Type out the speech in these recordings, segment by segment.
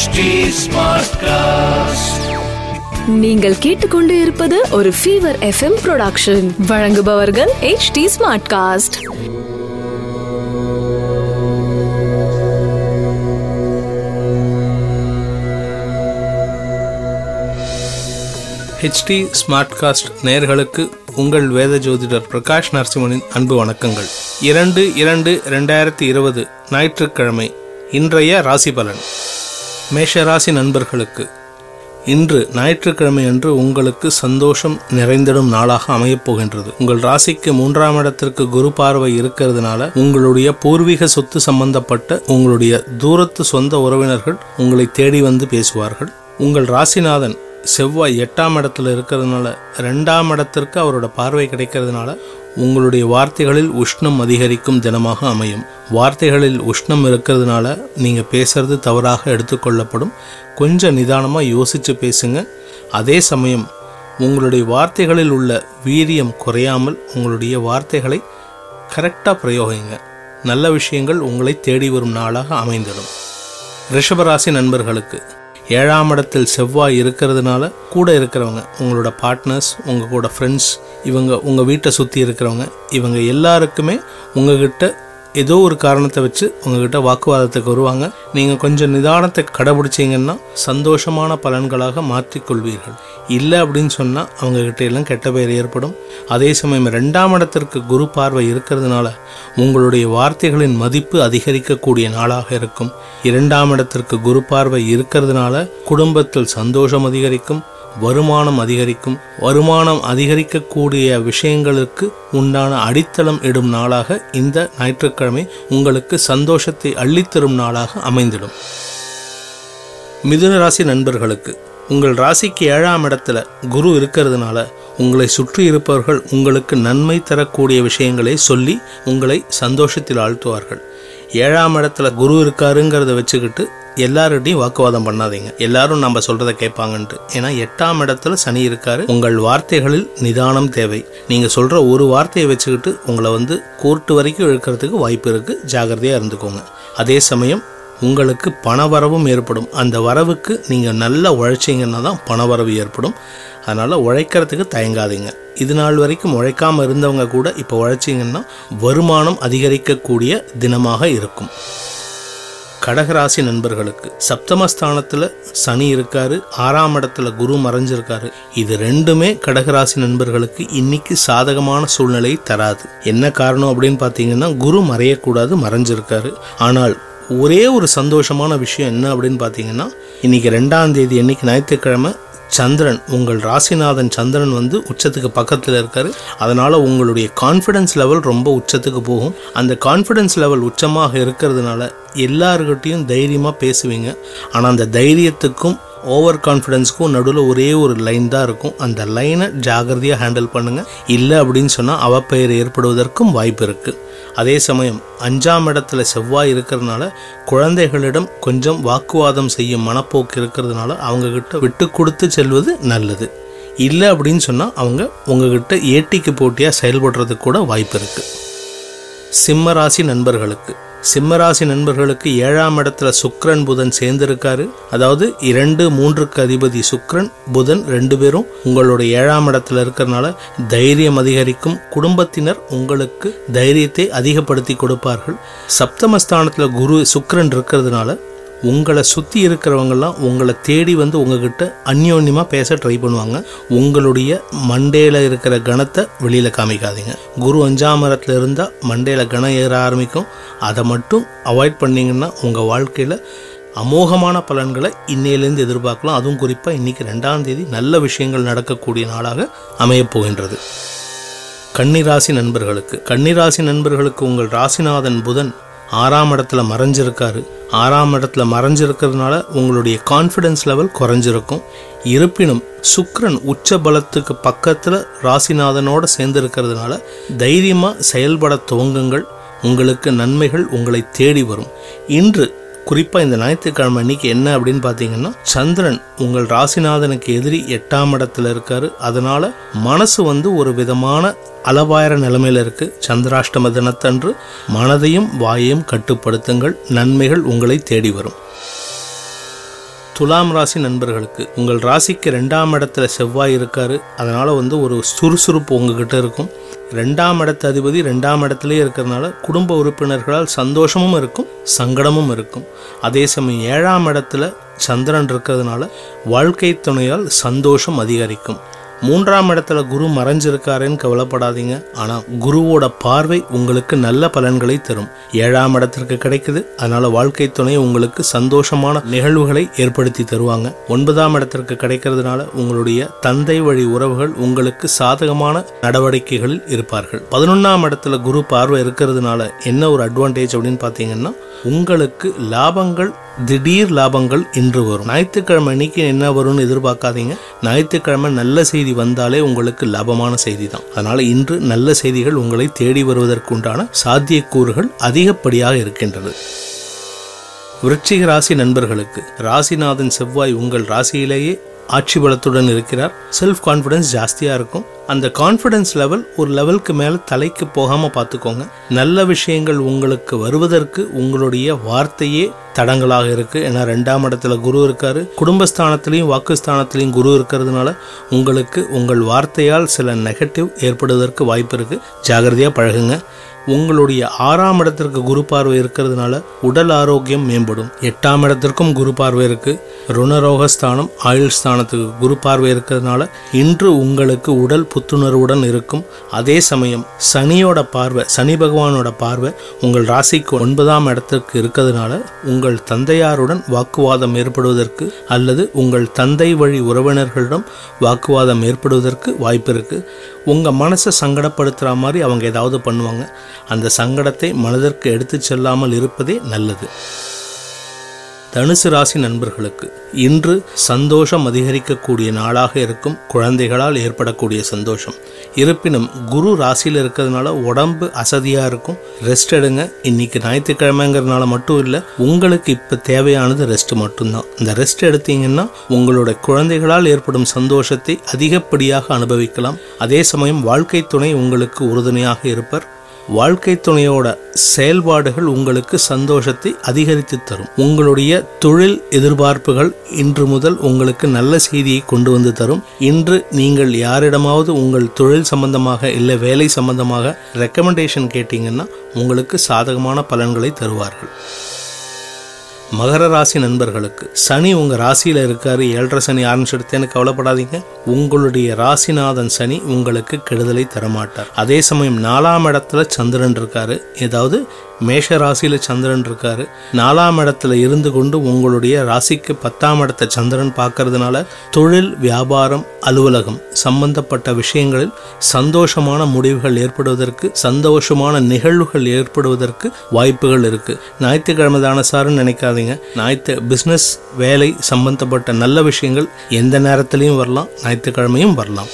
HT Smartcast. நீங்கள் கேட்டுக்கொண்டு இருப்பது ஒரு ஃபீவர் எஃப்எம் ப்ரொடக்ஷன் வழங்குபவர்கள் H D smart cost HD smartcast நேயர்களுக்கு உங்கள் வேத ஜோதிடர் பிரகாஷ் நரசிம்மனின் அன்பு வணக்கங்கள். இரண்டு இரண்டு ரெண்டாயிரத்தி இருபது ஞாயிற்றுக்கிழமை இன்றைய ராசி பலன் மேஷராசி நண்பர்களுக்கு இன்று ஞாயிற்றுக்கிழமை அன்று உங்களுக்கு சந்தோஷம் நிறைந்திடும் நாளாக அமையப் போகின்றது. உங்கள் ராசிக்கு மூன்றாம் இடத்திற்கு குரு பார்வை இருக்கிறதுனால உங்களுடைய பூர்வீக சொத்து சம்பந்தப்பட்ட உங்களுடைய தூரத்து சொந்த உறவினர்கள் உங்களை தேடி வந்து பேசுவார்கள். உங்கள் ராசிநாதன் செவ்வாய் எட்டாம் இடத்துல இருக்கிறதுனால ரெண்டாம் இடத்திற்கு அவரோட பார்வை கிடைக்கிறதுனால உங்களுடைய வார்த்தைகளில் உஷ்ணம் அதிகரிக்கும் தினமாக அமையும். வார்த்தைகளில் உஷ்ணம் இருக்கிறதுனால நீங்கள் பேசுறது தவறாக எடுத்துக்கொள்ளப்படும் கொஞ்சம் நிதானமாக யோசித்து பேசுங்க. அதே சமயம் உங்களுடைய வார்த்தைகளில் உள்ள வீரியம் குறையாமல் உங்களுடைய வார்த்தைகளை கரெக்டாக பிரயோகிங்க. நல்ல விஷயங்கள் உங்களை தேடி வரும் நாளாக அமைந்திடும். ரிஷபராசி நண்பர்களுக்கு ஏழாம் இடத்தில் செவ்வாய் இருக்கிறதுனால கூட இருக்கிறவங்க உங்களோட பார்ட்னர்ஸ் உங்கள் கூட ஃப்ரெண்ட்ஸ் இவங்க உங்கள் வீட்டை சுற்றி இருக்கிறவங்க இவங்க எல்லாருக்குமே உங்ககிட்ட ஏதோ ஒரு காரணத்தை வச்சு உங்ககிட்ட வாக்குவாதத்துக்கு வருவாங்க நீங்கள் கொஞ்சம் நிதானத்தை கடைபிடிச்சீங்கன்னா சந்தோஷமான பலன்களாக மாற்றிக்கொள்வீர்கள். இல்லை அப்படின்னு சொன்னால் அவங்ககிட்ட எல்லாம் கெட்ட பெயர் ஏற்படும். அதே சமயம் ரெண்டாம் இடத்திற்கு குரு பார்வை இருக்கிறதுனால உங்களுடைய வார்த்தைகளின் மதிப்பு அதிகரிக்கக்கூடிய நாளாக இருக்கும். இரண்டாம் இடத்திற்கு குரு பார்வை இருக்கிறதுனால குடும்பத்தில் சந்தோஷம் அதிகரிக்கும். வருமானம் அதிகரிக்கும். வருமானம் அதிகரிக்கக்கூடிய விஷயங்களுக்கு உண்டான அடித்தளம் இடும் நாளாக இந்த ஞாயிற்றுக்கிழமை உங்களுக்கு சந்தோஷத்தை அள்ளித்தரும் நாளாக அமைந்திடும். மிதுன ராசி நண்பர்களுக்கு உங்கள் ராசிக்கு ஏழாம் இடத்துல குரு இருக்கிறதுனால உங்களை சுற்றி இருப்பவர்கள் உங்களுக்கு நன்மை தரக்கூடிய விஷயங்களை சொல்லி உங்களை சந்தோஷத்தில் ஆழ்த்துவார்கள். ஏழாம் இடத்துல குரு இருக்காருங்கிறத வச்சுக்கிட்டு எல்லார்கிட்டையும் வாக்குவாதம் பண்ணாதீங்க. எல்லாரும் நம்ம சொல்றதை கேட்பாங்கன்ட்டு. ஏன்னா எட்டாம் இடத்துல சனி இருக்காரு. உங்கள் வார்த்தைகளில் நிதானம் தேவை. நீங்க சொல்ற ஒரு வார்த்தையை வச்சுக்கிட்டு உங்களை வந்து கோர்ட்டு வரைக்கும் இழுக்கிறதுக்கு வாய்ப்பு இருக்கு. ஜாகிரதையா இருந்துக்கோங்க. அதே சமயம் உங்களுக்கு பணவரவும் ஏற்படும். அந்த வரவுக்கு நீங்கள் நல்லா உழைச்சிங்கன்னா தான் பணவரவு ஏற்படும். அதனால் உழைக்கிறதுக்கு தயங்காதீங்க. இது நாள் வரைக்கும் உழைக்காமல் இருந்தவங்க கூட இப்போ உழைச்சிங்கன்னா வருமானம் அதிகரிக்கக்கூடிய தினமாக இருக்கும். கடகராசி நண்பர்களுக்கு சப்தமஸ்தானத்தில் சனி இருக்காரு ஆறாம் இடத்துல குரு மறைஞ்சிருக்காரு. இது ரெண்டுமே கடகராசி நண்பர்களுக்கு இன்னைக்கு சாதகமான சூழ்நிலை தராது. என்ன காரணம் அப்படின்னு பார்த்தீங்கன்னா குரு மறையக்கூடாது மறைஞ்சிருக்காரு. ஆனால் ஒரே ஒரு சந்தோஷமான விஷயம் என்ன அப்படின்னு பார்த்தீங்கன்னா இன்னைக்கு ரெண்டாம் தேதி என்னைக்கு ஞாயிற்றுக்கிழமை சந்திரன் உங்கள் ராசிநாதன் சந்திரன் வந்து உச்சத்துக்கு பக்கத்தில் இருக்காரு. அதனால உங்களுடைய கான்ஃபிடன்ஸ் லெவல் ரொம்ப உச்சத்துக்கு போகும். அந்த கான்ஃபிடன்ஸ் லெவல் உச்சமாக இருக்கிறதுனால எல்லாருக்கிட்டையும் தைரியமாக பேசுவீங்க. ஆனால் அந்த தைரியத்துக்கும் ஓவர் கான்ஃபிடென்ஸ்க்கும் நடுவில் ஒரே ஒரு லைன் தான் இருக்கும். அந்த லைனை ஜாகிரதையாக ஹேண்டில் பண்ணுங்கள் இல்லை அப்படின்னு சொன்னால் அவப்பெயர் ஏற்படுவதற்கும் வாய்ப்பு இருக்குது அதே சமயம் அஞ்சாம் இடத்துல செவ்வாய் இருக்கிறதுனால குழந்தைகளிடம் கொஞ்சம் வாக்குவாதம் செய்யும் மனப்போக்கு இருக்கிறதுனால அவங்கக்கிட்ட விட்டு கொடுத்து செல்வது நல்லது. இல்லை அப்படின்னு சொன்னால் அவங்க உங்ககிட்ட ஏட்டிக்கு போட்டியாக செயல்படுறதுக்கு கூட வாய்ப்பு இருக்குது சிம்ம ராசி நண்பர்களுக்கு. சிம்மராசி நண்பர்களுக்கு ஏழாம் இடத்துல சுக்ரன் புதன் சேர்ந்திருக்காரு. அதாவது இரண்டு மூன்றுக்கு அதிபதி சுக்ரன் புதன் ரெண்டு பேரும் உங்களோட ஏழாம் இடத்துல இருக்கிறனால தைரியம் அதிகரிக்கும். குடும்பத்தினர் உங்களுக்கு தைரியத்தை அதிகப்படுத்தி கொடுப்பார்கள். சப்தமஸ்தானத்தில் குரு சுக்ரன் இருக்கிறதுனால உங்களை சுற்றி இருக்கிறவங்கெல்லாம் உங்களை தேடி வந்து உங்ககிட்ட அந்யோன்யமாக பேச ட்ரை பண்ணுவாங்க. உங்களுடைய மண்டேல இருக்கிற கணத்தை வெளியில் காமிக்காதீங்க. குரு அஞ்சாமரத்தில் இருந்தால் மண்டேல கணம் ஏற ஆரம்பிக்கும். அதை மட்டும் அவாய்ட் பண்ணிங்கன்னா உங்கள் வாழ்க்கையில் அமோகமான பலன்களை இன்னையிலேருந்து எதிர்பார்க்கலாம். அதுவும் குறிப்பாக இன்றைக்கி ரெண்டாம் தேதி நல்ல விஷயங்கள் நடக்கக்கூடிய நாளாக அமையப் போகின்றது. கன்னிராசி நண்பர்களுக்கு கன்னிராசி நண்பர்களுக்கு உங்கள் ராசிநாதன் புதன் ஆறாம் இடத்துல மறைஞ்சிருக்காரு. ஆறாம் இடத்துல மறைஞ்சிருக்கிறதுனால உங்களுடைய கான்ஃபிடன்ஸ் லெவல் குறைஞ்சிருக்கும். இருப்பினும் சுக்ரன் உச்ச பலத்துக்கு பக்கத்தில் ராசிநாதனோட சேர்ந்து இருக்கிறதுனால தைரியமாக செயல்பட துவங்குங்கள். உங்களுக்கு நன்மைகள் உங்களை தேடி வரும். இன்று குறிப்பாக இந்த ஞாயிற்றுக்கிழமை அன்னைக்கு என்ன அப்படின்னு பார்த்தீங்கன்னா சந்திரன் உங்கள் ராசிநாதனுக்கு எதிரி எட்டாம் இடத்துல இருக்காரு. அதனால மனசு வந்து ஒரு விதமான அளவாயிர நிலைமையில் இருக்கு. சந்திராஷ்டம தினத்தன்று மனதையும் வாயையும் கட்டுப்படுத்துங்கள். நன்மைகள் உங்களை தேடி வரும். துலாம் ராசி நண்பர்களுக்கு உங்கள் ராசிக்கு ரெண்டாம் இடத்துல செவ்வாய் இருக்காரு. அதனால வந்து ஒரு சுறுசுறுப்பு உங்ககிட்ட இருக்கும். ரெண்டாம் இடத்து அதிபதி ரெண்டாம் இடத்துலேயே இருக்கிறதுனால குடும்ப உறுப்பினர்களால் சந்தோஷமும் இருக்கும் சங்கடமும் இருக்கும். அதே சமயம் ஏழாம் இடத்துல சந்திரன் இருக்கிறதுனால வாழ்க்கை துணையால் சந்தோஷம் அதிகரிக்கும். மூன்றாம் இடத்துல குரு மறைஞ்சிருக்காருன்னு கவலைப்படாதீங்க. ஆனால் குருவோட பார்வை உங்களுக்கு நல்ல பலன்களை தரும். ஏழாம் இடத்திற்கு கிடைக்குது. அதனால வாழ்க்கை துணை உங்களுக்கு சந்தோஷமான நிகழ்வுகளை ஏற்படுத்தி தருவாங்க. ஒன்பதாம் இடத்திற்கு கிடைக்கிறதுனால உங்களுடைய தந்தை வழி உறவுகள் உங்களுக்கு சாதகமான நடவடிக்கைகளில் இருப்பார்கள். பதினொன்னாம் இடத்துல குரு பார்வை இருக்கிறதுனால என்ன ஒரு அட்வான்டேஜ் அப்படின்னு பார்த்தீங்கன்னா உங்களுக்கு லாபங்கள் திடீர் லாபங்கள் இன்று வரும். ஞாயிற்றுக்கிழமை அன்னைக்கு என்ன வரும்னு எதிர்பார்க்காதீங்க. ஞாயிற்றுக்கிழமை நல்ல செய்தி வந்தாலே உங்களுக்கு லாபமான செய்தி தான் அதனால இன்று நல்ல செய்திகள் உங்களை தேடி வருவதற்குண்டான சாத்தியக்கூறுகள் அதிகப்படியாக இருக்கின்றது. விருச்சிக ராசி நண்பர்களுக்கு ராசிநாதன் செவ்வாய் உங்கள் ராசியிலேயே ஆட்சி பலத்துடன் இருக்கிறார். செல்ஃப் கான்ஃபிடன்ஸ் ஜாஸ்தியாக இருக்கும். அந்த கான்ஃபிடன்ஸ் லெவல் ஒரு லெவலுக்கு மேலே தலைக்கு போகாமல் பார்த்துக்கோங்க. நல்ல விஷயங்கள் உங்களுக்கு வருவதற்கு உங்களுடைய வார்த்தையே தடங்களாக இருக்கு. ஏன்னா ரெண்டாம் இடத்துல குரு இருக்காரு. குடும்பஸ்தானத்திலையும் வாக்குஸ்தானத்திலையும் குரு இருக்கிறதுனால உங்களுக்கு உங்கள் வார்த்தையால் சில நெகட்டிவ் ஏற்படுவதற்கு வாய்ப்பு இருக்கு. ஜாகிரதையாக பழகுங்க. உங்களுடைய ஆறாம் இடத்திற்கு குரு பார்வை இருக்கிறதுனால உடல் ஆரோக்கியம் மேம்படும். எட்டாம் இடத்திற்கும் குரு பார்வை இருக்கு. ருணரோக ஸ்தானம் ஆயுள் ஸ்தானத்துக்கு குரு பார்வை இருக்கிறதுனால இன்று உங்களுக்கு உடல் புத்துணர்வுடன் இருக்கும். அதே சமயம் சனியோட பார்வை சனி பகவானோட பார்வை உங்கள் ராசிக்கு ஒன்பதாம் இடத்திற்கு இருக்கிறதுனால உங்கள் தந்தையாருடன் வாக்குவாதம் ஏற்படுவதற்கு அல்லது உங்கள் தந்தை வழி உறவினர்களிடம் வாக்குவாதம் ஏற்படுவதற்கு வாய்ப்பு இருக்குது உங்கள் மனசை சங்கடப்படுத்துகிற மாதிரி அவங்க ஏதாவது பண்ணுவாங்க. அந்த சங்கடத்தை மனதிற்கு எடுத்துச் செல்லாமல் இருப்பதே நல்லது. தனுசு ராசி நண்பர்களுக்கு இன்று சந்தோஷம் அதிகரிக்கக்கூடிய நாளாக இருக்கும். குழந்தைகளால் ஏற்படக்கூடிய சந்தோஷம். இருப்பினும் குரு ராசியில் இருக்கிறதுனால உடம்பு அசதியாக இருக்கும். ரெஸ்ட் எடுங்க. இன்னைக்கு ஞாயிற்றுக்கிழமைங்கிறதுனால மட்டும் இல்லை உங்களுக்கு இப்போ தேவையானது ரெஸ்ட் மட்டும்தான். இந்த ரெஸ்ட் எடுத்தீங்கன்னா உங்களோட குழந்தைகளால் ஏற்படும் சந்தோஷத்தை அதிகப்படியாக அனுபவிக்கலாம். அதே சமயம் வாழ்க்கை துணை உங்களுக்கு உறுதுணையாக இருப்பர். வாழ்க்கை துணையோட செயல்பாடுகள் உங்களுக்கு சந்தோஷத்தை அதிகரித்து தரும். உங்களுடைய தொழில் எதிர்பார்ப்புகள் இன்று முதல் உங்களுக்கு நல்ல செய்தியை கொண்டு வந்து தரும். இன்று நீங்கள் யாரிடமாவது உங்கள் தொழில் சம்பந்தமாக இல்லை வேலை சம்பந்தமாக ரெக்கமெண்டேஷன் கேட்டீங்கன்னா உங்களுக்கு சாதகமான பலன்களை தருவார்கள். மகர ராசி நண்பர்களுக்கு. சனி உங்க ராசியில இருக்காரு ஏழரை சனி ஆரம்பிச்சிடுத்தேன்னு கவலைப்படாதீங்க. உங்களுடைய ராசிநாதன் சனி உங்களுக்கு கெடுதலை தரமாட்டார். அதே சமயம் நாலாம் இடத்துல சந்திரன் இருக்காரு. ஏதாவது மேஷ ராசியில சந்திரன் இருக்காரு. நாலாம் இடத்துல இருந்து கொண்டு உங்களுடைய ராசிக்கு பத்தாம் இடத்த சந்திரன் பார்க்கறதுனால தொழில் வியாபாரம் அலுவலகம் சம்பந்தப்பட்ட விஷயங்களில் சந்தோஷமான முடிவுகள் ஏற்படுவதற்கு சந்தோஷமான நிகழ்வுகள் ஏற்படுவதற்கு வாய்ப்புகள் இருக்கு. ஞாயிற்றுக்கிழமை தான சார்னு நினைக்காதீங்க. ஞாயிற்று பிஸ்னஸ் வேலை சம்பந்தப்பட்ட நல்ல விஷயங்கள் எந்த நேரத்திலையும் வரலாம் ஞாயிற்றுக்கிழமையும் வரலாம்.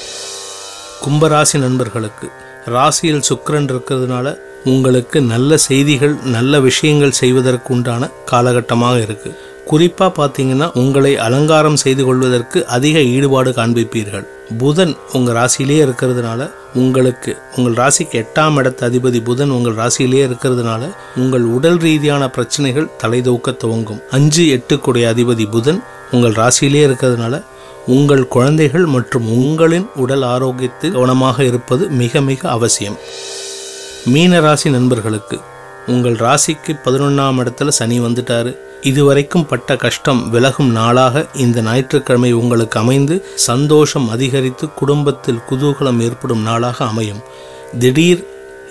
கும்பராசி நண்பர்களுக்கு ராசியில் சுக்கரன் இருக்கிறதுனால உங்களுக்கு நல்ல செய்திகள் நல்ல விஷயங்கள் செய்வதற்கு உண்டான காலகட்டமாக இருக்கு. குறிப்பாக பார்த்தீங்கன்னா உங்களை அலங்காரம் செய்து கொள்வதற்கு அதிக ஈடுபாடு காண்பிப்பீர்கள். புதன் உங்கள் ராசியிலே இருக்கிறதுனால உங்களுக்கு உங்கள் ராசிக்கு எட்டாம் இடத்து அதிபதி புதன் உங்கள் ராசியிலே இருக்கிறதுனால உங்கள் உடல் ரீதியான பிரச்சனைகள் தலைதூக்க துவங்கும். அஞ்சு எட்டுக்குடைய அதிபதி புதன் உங்கள் ராசியிலே இருக்கிறதுனால உங்கள் குழந்தைகள் மற்றும் உங்களின் உடல் ஆரோக்கியத்தில் கவனமாக இருப்பது மிக மிக அவசியம். மீன ராசி நண்பர்களுக்கு உங்கள் ராசிக்கு பதினொன்றாம் இடத்துல சனி வந்துட்டாரு. இதுவரைக்கும் பட்ட கஷ்டம் விலகும் நாளாக இந்த ஞாயிற்றுக்கிழமை உங்களுக்கு அமைந்து சந்தோஷம் அதிகரித்து குடும்பத்தில் குதூகலம் ஏற்படும் நாளாக அமையும். திடீர்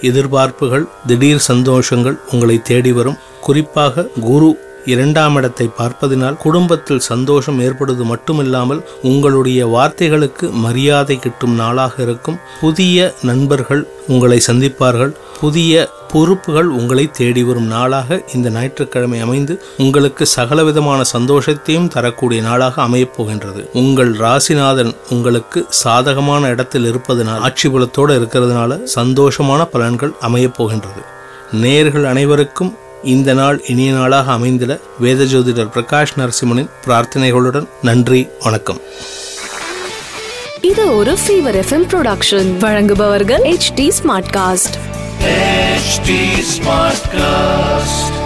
எதிர்பார்ப்புகள் திடீர் சந்தோஷங்கள் உங்களை தேடி வரும். குறிப்பாக குரு இரண்டாம் இடத்தை பார்ப்பதினால் குடும்பத்தில் சந்தோஷம் ஏற்படுவது மட்டுமில்லாமல் உங்களுடைய வார்த்தைகளுக்கு மரியாதை கிட்டும் நாளாக இருக்கும். புதிய நண்பர்கள் உங்களை சந்திப்பார்கள். புதிய பொறுப்புகள் உங்களை தேடி வரும் நாளாக இந்த ஞாயிற்றுக்கிழமை அமைந்து உங்களுக்கு சகலவிதமான சந்தோஷத்தையும் தரக்கூடிய நாளாக அமையப் போகின்றது. உங்கள் ராசிநாதன் உங்களுக்கு சாதகமான இடத்தில் இருப்பதனால் ஆட்சிபுலத்தோடு இருக்கிறதுனால சந்தோஷமான பலன்கள் அமையப் போகின்றது. நேர்கள் அனைவருக்கும் இந்த நாள் இனிய நாளாக அமைந்திட வேத ஜோதிடர் பிரகாஷ் நரசிம்மனின் பிரார்த்தனைகளுடன் நன்றி வணக்கம். இது ஒரு ஃபீவர் எஃப்எம் ப்ரொடக்ஷன் வழங்குபவர்கள் H D smart cost H smart cast